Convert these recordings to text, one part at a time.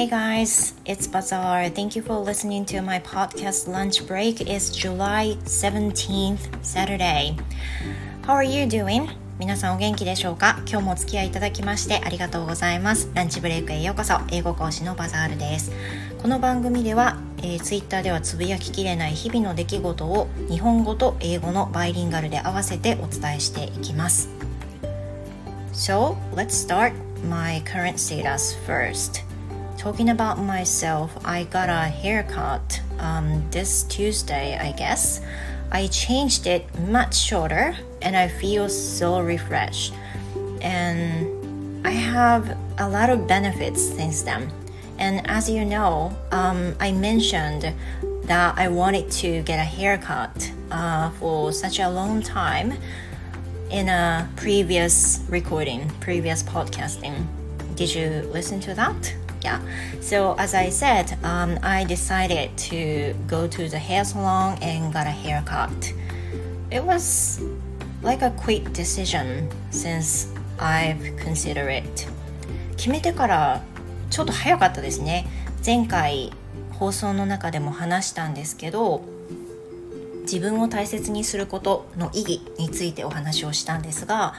Hey guys, it's Bazaar. Thank you for listening to my podcast lunch break. It's July 17th, Saturday. How are you doing? 皆さんお元気でしょうか今日もお付き合いいただきましてありがとうございます。ランチブレイクへようこそ。英語講師のバザールです。この番組では、えー、Twitter ではつぶやききれない日々の出来事を日本語と英語のバイリンガルで合わせてお伝えしていきます。So, let's start my current status first. Talking about myself, I got a haircut um, this Tuesday, I guess. I changed it much shorter and I feel so refreshed. And I have a lot of benefits since then. And as you know, um, I mentioned that I wanted to get a haircut uh, for such a long time in a previous recording, previous podcasting. Did you listen to that? Yeah so as i said um, i decided to go to the hair salon and got a haircut it was like a quick decision since i've considered it 決めてからちょっと早かったですね前回放送の中でも話したんですけど自分を大切にすることの意義についてお話をしたんですが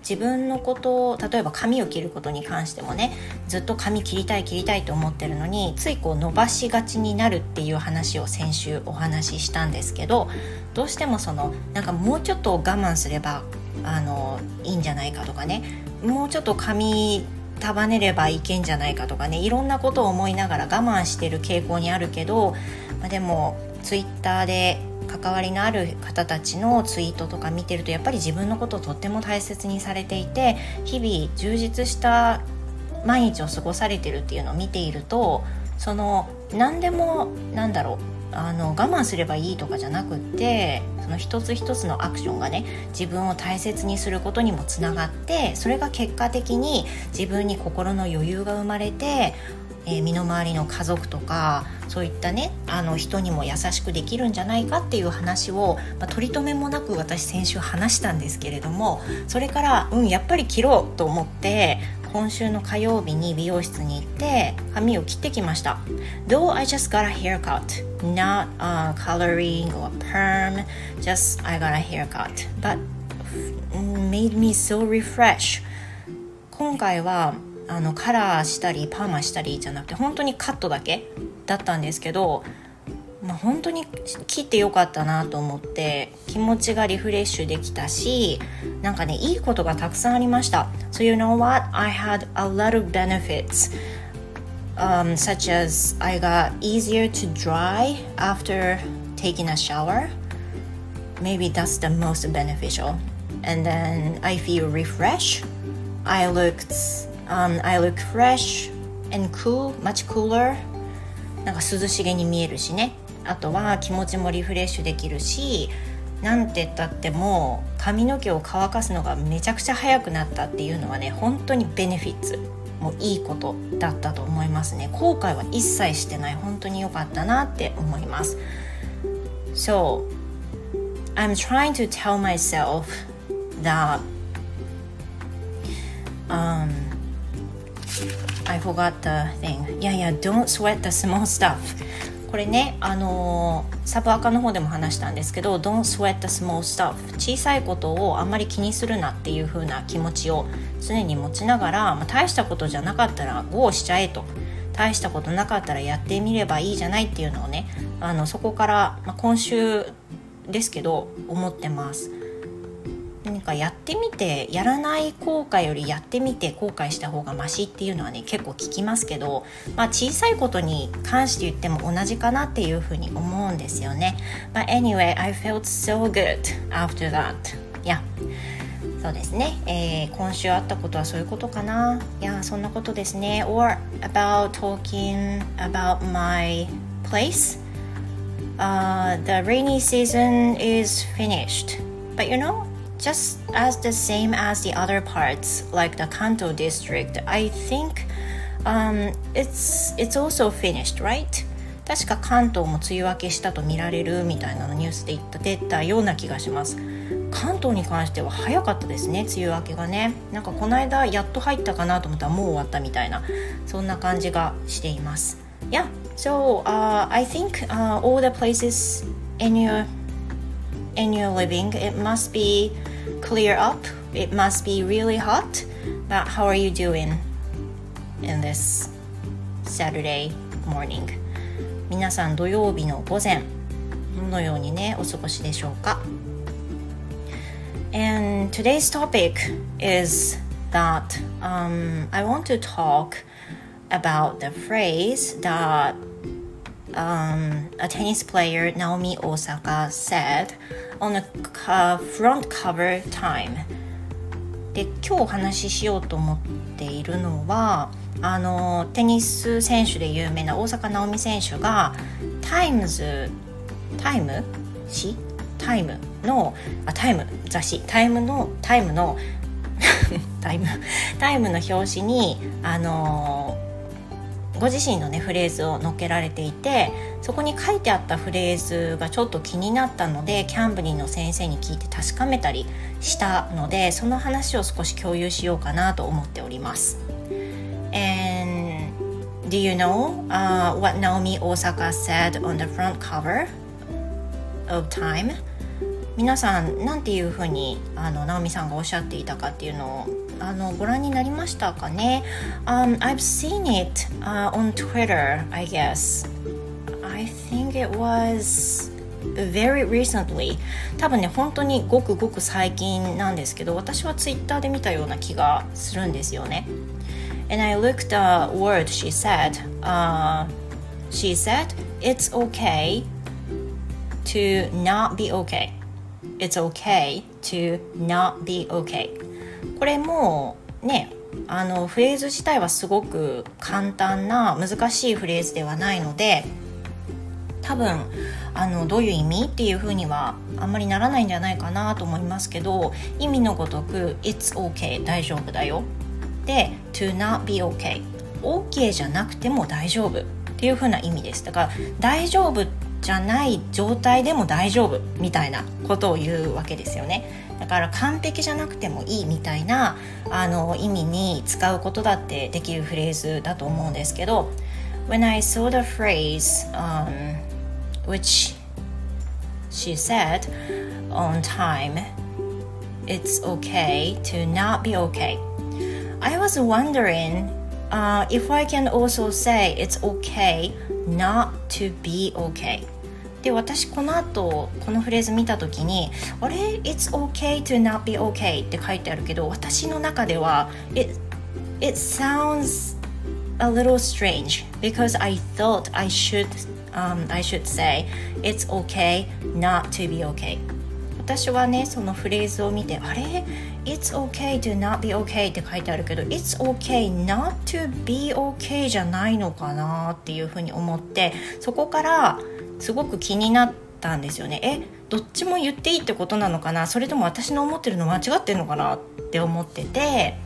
自分のことを例えば髪を切ることに関してもねずっと髪切りたい切りたいと思ってるのについこう伸ばしがちになるっていう話を先週お話ししたんですけどどうしてもそのなんかもうちょっと我慢すればあのいいんじゃないかとかねもうちょっと髪束ねればいけんじゃないかとかねいろんなことを思いながら我慢してる傾向にあるけど、まあ、でもツイッターで関わりのある方たちのツイートとか見てるとやっぱり自分のことをとっても大切にされていて日々充実した毎日を過ごされてるっていうのを見ているとその何でもなんだろうあの我慢すればいいとかじゃなくってその一つ一つのアクションがね自分を大切にすることにもつながってそれが結果的に自分に心の余裕が生まれてえー、身の回りの家族とかそういったねあの人にも優しくできるんじゃないかっていう話を、まあ、取り留めもなく私先週話したんですけれどもそれからうんやっぱり切ろうと思って今週の火曜日に美容室に行って髪を切ってきました。Though I just got a haircut not a coloring or perm just I got a haircut but made me so refresh. 今回はあのカラーしたりパーマしたりじゃなくて本当にカットだけだったんですけど、まあ、本当に切ってよかったなと思って気持ちがリフレッシュできたしなんかねいいことがたくさんありました So you know what? I had a lot of benefits um, such as I got easier to dry after taking a shower maybe that's the most beneficial and then I feel refreshed I looked um, I look fresh and cool, much cooler. なんか涼しげに見えるしね。あとは気持ちもリフレッシュできるしなんて言ったっても髪の毛を乾かすのがめちゃくちゃ早くなったっていうのはね本当にベネフィッツ。もういいことだったと思いますね。後悔は一切してない。本当に良かったなって思います。So I'm trying to tell myself that um I forgot the thing. Yeah, yeah, don't sweat the small stuff. これね、あのー、サブアカの方でも話したんですけど Don't sweat the small stuff 小さいことをあんまり気にするなっていう風な気持ちを常に持ちながら、まあ、大したことじゃなかったら GO しちゃえと大したことなかったらやってみればいいじゃないっていうのをねあのそこから、まあ、今週ですけど思ってます何かやってみてやらない後悔よりやってみて後悔した方がマシっていうのはね結構聞きますけど、まあ、小さいことに関して言っても同じかなっていうふうに思うんですよね。But anyway, I felt so good after that. Yeah. そうですね、えー、今週あったことはそういうことかないやそんなことですね or about talking about my place uh, the rainy season is finished but you know just as the same as the other parts, like the Kanto district, I think um, it's it's also finished, right? 確か関東も梅雨明けしたと見られるみたいなのニュースで言った出たような気がします。関東に関しては早かったですね梅雨明けがねなんかこの間やっと入ったかなと思ったらもう終わったみたいなそんな感じがしています Yeah so、uh, I think、uh, all the places in your in your living it must be clear up it must be really hot but how are you doing in this Saturday morning 皆さん土曜日の午前どのようにねお過ごしでしょうか And today's topic is that um, I want to talk about the phrase that um, a tennis player Naomi Osaka said on the front cover time. で今日お話ししようと思っているのはあのテニス選手で有名な大坂なおみ選手がタイムズタイム誌タイムのあタイム雑誌。タイムのタイムのタイムタイムの表紙にあのご自身のねフレーズを載っけられていてそこに書いてあったフレーズがちょっと気になったのでキャンブリーの先生に聞いて確かめたりしたのでその話を少し共有しようかなと思っております。And do you know、uh, what Naomi Osaka said on the front cover of Time? 皆さん何ていうふうにあの直美さんがおっしゃっていたかっていうのをあのご覧になりましたかね、um, I've seen it、uh, on Twitter I guess I think it was very recently 多分ね本当にごくごく最近なんですけど私は Twitter で見たような気がするんですよね And I looked a word she said、uh, she said it's okay to not be okay It's okay to not be okay これもねあのフレーズ自体はすごく簡単な難しいフレーズではないので多分あのどういう意味っていうふうにはあんまりならないんじゃないかなと思いますけど意味のごとく「It's okay 大丈夫だよ」で「to not be okay」OK じゃなくても大丈夫っていうふうな意味です。だから大丈夫じゃない状態でも大丈夫みたいなことを言うわけですよね。だから完璧じゃなくてもいいみたいなあの意味に使うことだってできるフレーズだと思うんですけど When I saw the phrase、um, which she said on time it's okay to not be okay I was wondering uh, if I can also say it's okay not to be okay で私この後このフレーズ見た時にあれ It's okay to not be okay って書いてあるけど私の中では It, it sounds a little strange because I thought I should、um, I should say It's okay not to be okay 私はねそのフレーズを見てあれ It's okay to not be okay って書いてあるけど It's okay not to be okay じゃないのかなっていうふうに思ってそこからすごく気になったんですよね。えどっちも言っていいってことなのかな？それとも私の思ってるの間違ってるのかなって思ってて。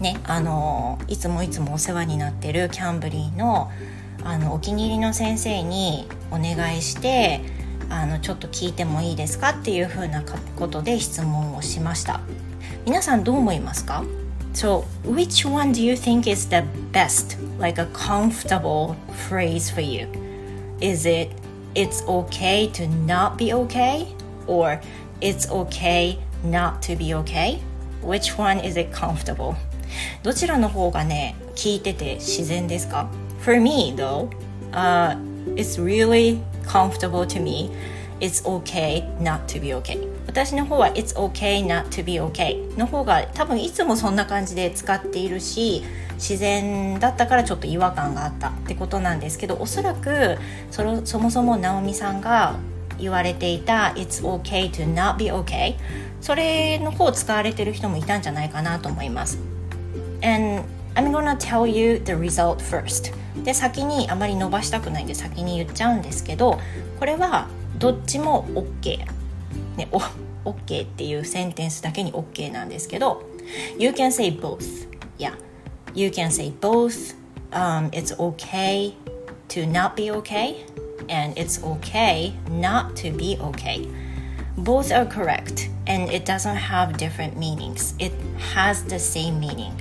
ねあのいつもいつもお世話になってるキャンブリーのあのお気に入りの先生にお願いしてあのちょっと聞いてもいいですかっていうふうなことで質問をしました。皆さんどう思いますか？So, which one do you think is the best, like a comfortable phrase for you? Is it it's okay to not be okay? Or it's okay not to be okay? Which one is it comfortable? どちらの方がね、聞いてて自然ですか For me, though, uh, it's really comfortable to me. It's okay not to be okay. 私の方は It's okay not to be okay の方が多分いつもそんな感じで使っているし自然だったからちょっと違和感があったってことなんですけどおそらくそのそもそも直美さんが言われていた It's okay to not be okay それの方を使われてる人もいたんじゃないかなと思います。And I'm gonna tell you the result first. で先にあまり伸ばしたくないんで先に言っちゃうんですけどこれはどっちも OK ね、OK っていうセンテンスだけに OK なんですけど You can say both Yeah You can say both um, It's okay to not be okay and it's okay not to be okay both are correct and it doesn't have different meanings it has the same meaning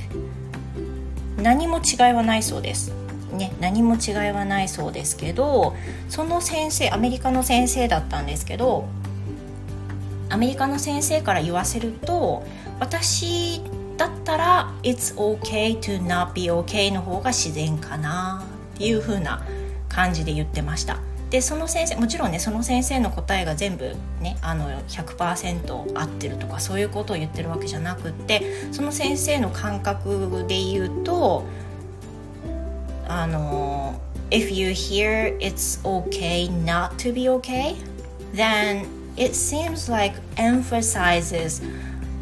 何も違いはないそうですね、何も違いはないそうですけどその先生アメリカの先生だったんですけどアメリカの先生から言わせると私だったら「It's okay to not be okay」の方が自然かなっていう風な感じで言ってました。でその先生もちろんねその先生の答えが全部ねあの100%合ってるとかそういうことを言ってるわけじゃなくってその先生の感覚で言うとあの If you hear it's okay not to be okay then it seems like emphasizes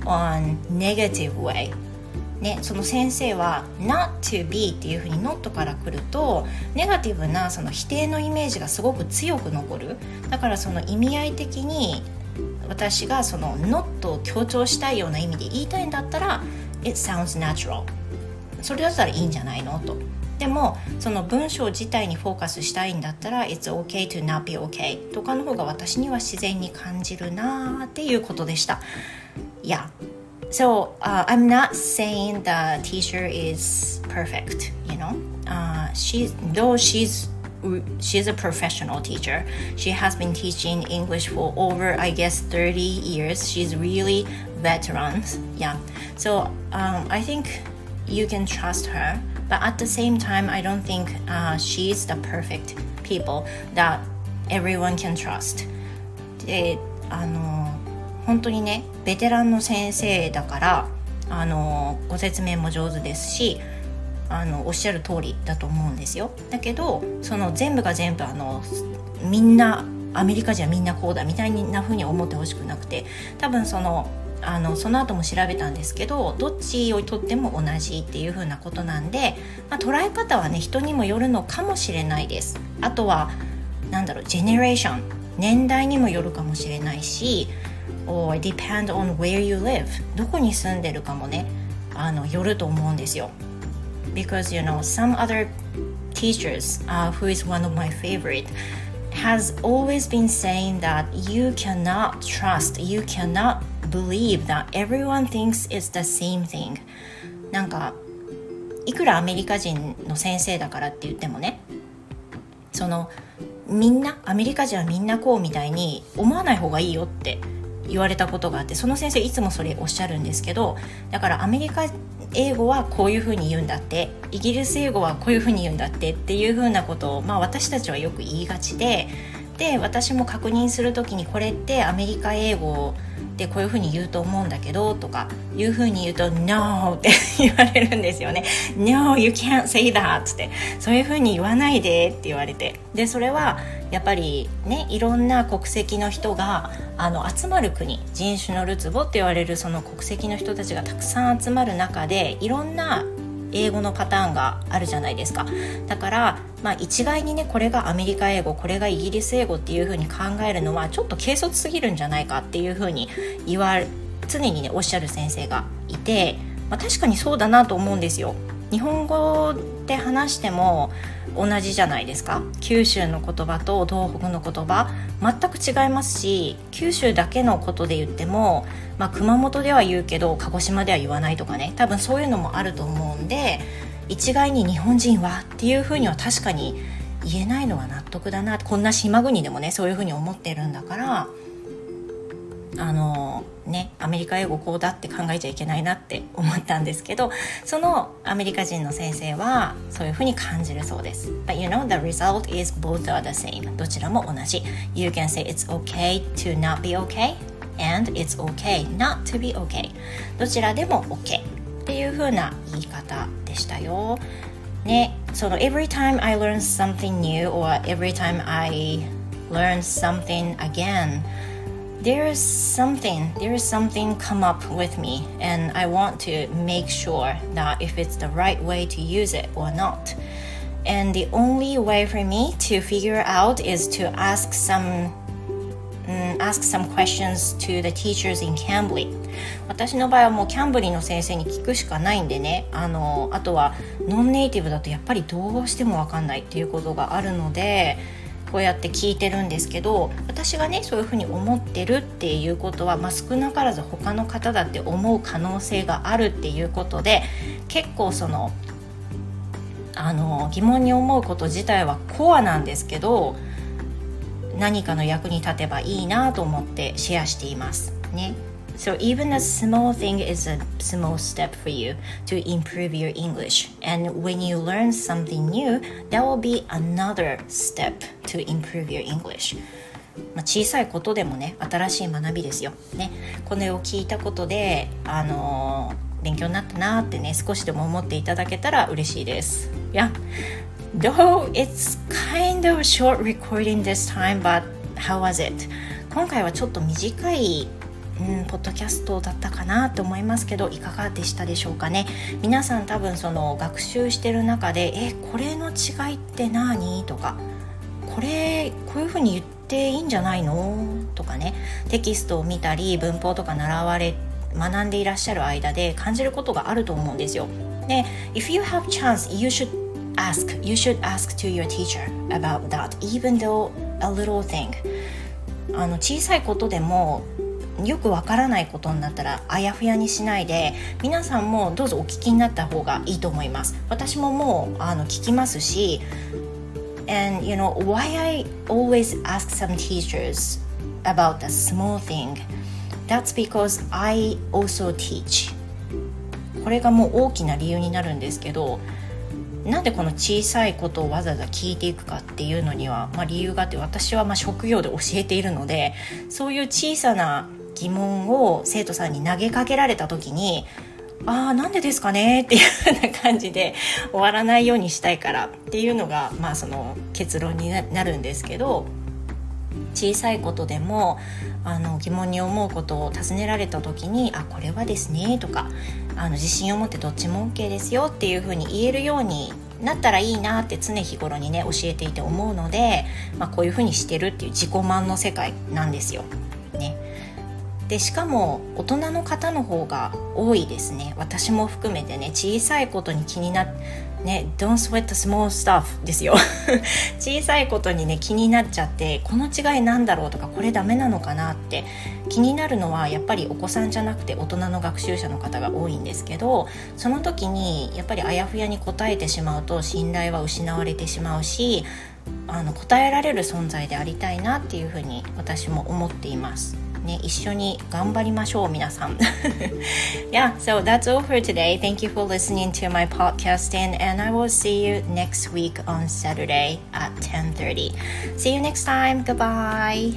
on negative way. ね、その先生は「not to be」っていうふうに「not」からくるとネガティブなその否定のイメージがすごく強く残る。だからその意味合い的に私がその「not」を強調したいような意味で言いたいんだったら「it sounds natural」それだったらいいんじゃないの？と。でもその文章自体にフォーカスしたいんだったら「It's okay to not be okay」とかの方が私には自然に感じるなっていうことでした。いや so uh, i'm not saying the teacher is perfect you know uh, she's though she's she's a professional teacher she has been teaching english for over i guess 30 years she's really veteran yeah so um, i think you can trust her but at the same time i don't think uh, she's the perfect people that everyone can trust. であの本当にねベテランの先生だからあのご説明も上手ですしあのおっしゃる通りだと思うんですよ。だけどその全部が全部あのみんなアメリカじゃみんなこうだみたいな風に思ってほしくなくて多分そのあのその後も調べたんですけどどっちをとっても同じっていう風なことなんで、まあ、捉え方はね人にもよるのかもしれないです。あとはなんだろうジェネレーション年代にもよるかもしれないし or depend on where you live どこに住んでるかもねあのよると思うんですよ。Because you know some other teachers、uh, who is one of my favorite has always been saying that you cannot trust you cannot believe that everyone thinks it's the same thing. なんかいくらアメリカ人の先生だからって言ってもねそのみんなアメリカ人はみんなこうみたいに思わない方がいいよって言われたことがあってその先生いつもそれおっしゃるんですけどだからアメリカ英語はこういうふうに言うんだってイギリス英語はこういうふうに言うんだってっていうふうなことを、まあ、私たちはよく言いがちでで私も確認する時にこれってアメリカ英語でこういうふうに言うと思うんだけどとかいうふうに言うと No って 言われるんですよね。No you can't say that って。そういうふうに言わないでって言われて。でそれはやっぱりねいろんな国籍の人があの集まる国人種のるつぼって言われるその国籍の人たちがたくさん集まる中でいろんな英語のパターンがあるじゃないですかだから、まあ、一概にねこれがアメリカ英語これがイギリス英語っていうふうに考えるのはちょっと軽率すぎるんじゃないかっていうふうに言わ常にねおっしゃる先生がいて、まあ、確かにそうだなと思うんですよ。日本語で話しても同じじゃないですか。九州の言葉と東北の言葉全く違いますし九州だけのことで言っても、まあ、熊本では言うけど鹿児島では言わないとかね。多分そういうのもあると思うんで一概に日本人はっていうふうには確かに言えないのは納得だな。こんな島国でもねそういうふうに思ってるんだからあのねアメリカ英語こうだって考えちゃいけないなって思ったんですけどそのアメリカ人の先生はそういうふうに感じるそうです But you know the result is both are the same どちらも同じ You can say it's okay to not be okay and it's okay not to be okay どちらでも OK っていう風な言い方でしたよねその every time I learn something new or every time I learn something again there is something there is something come up with me and i want to make sure that if it's the right way to use it or not and the only way for me to figure out is to ask some um, ask some questions to the teachers in Cambly 私の場合はもうキャンブリーの先生に聞くしかないんでねあのあとはノンネイティブだとやっぱりどうしても分かんないっていうことがあるので こうやって聞いてるんですけど私がねそういうふうに思ってるっていうことは、まあ、少なからず他の方だって思う可能性があるっていうことで結構そのあの疑問に思うこと自体はコアなんですけど何かの役に立てばいいなと思ってシェアしていますね。So even a small thing is a small step for you to improve your English. And when you learn something new, that will be another step to improve your English. まあ、小さいことでもね新しい学びですよ。ね、これを聞いたことで、あのー、勉強になったなってね少しでも思っていただけたら嬉しいです。Yeah. Though it's kind of short recording this time, but how was it? 今回はちょっと短いうん、ポッドキャストだったかなと思いますけどいかがでしたでしょうかね？皆さん多分その学習してる中で「えこれの違いって何?」とか「これこういうふうに言っていいんじゃないの?」とかねテキストを見たり文法とか習われ学んでいらっしゃる間で感じることがあると思うんですよ。で「If you have chance you should ask you should ask to your teacher about that even though a little thing」あの小さいことでもよくわからないことになったらあやふやにしないで皆さんもどうぞお聞きになった方がいいと思います。私ももうあの聞きますし and you know why I always ask some teachers about a small thing that's because I also teach. これがもう大きな理由になるんですけどなんでこの小さいことをわざわざ聞いていくかっていうのには、まあ、理由があって私はまあ職業で教えているのでそういう小さな疑問を生徒さんに投げかけられた時にああなんでですかね？っていうような感じで終わらないようにしたいからっていうのがまあその結論になるんですけど小さいことでもあの疑問に思うことを尋ねられた時に「あこれはですね」とかあの自信を持ってどっちも OK ですよっていうふうに言えるようになったらいいなって常日頃にね教えていて思うので、まあ、こういうふうにしてるっていう自己満の世界なんですよ。でしかも大人の方の方が多いですね私も含めてね小さいことに気になっね Don't sweat the small stuff ですよ 小さいことにね気になっちゃってこの違いなんだろうとかこれダメなのかなって気になるのはやっぱりお子さんじゃなくて大人の学習者の方が多いんですけどその時にやっぱりあやふやに答えてしまうと信頼は失われてしまうしあの答えられる存在でありたいなっていうふうに私も思っています。ね、一緒に頑張りましょう、皆さん。yeah, so that's all for today. Thank you for listening to my podcasting, and I will see you next week on Saturday at 10:30. See you next time. Goodbye.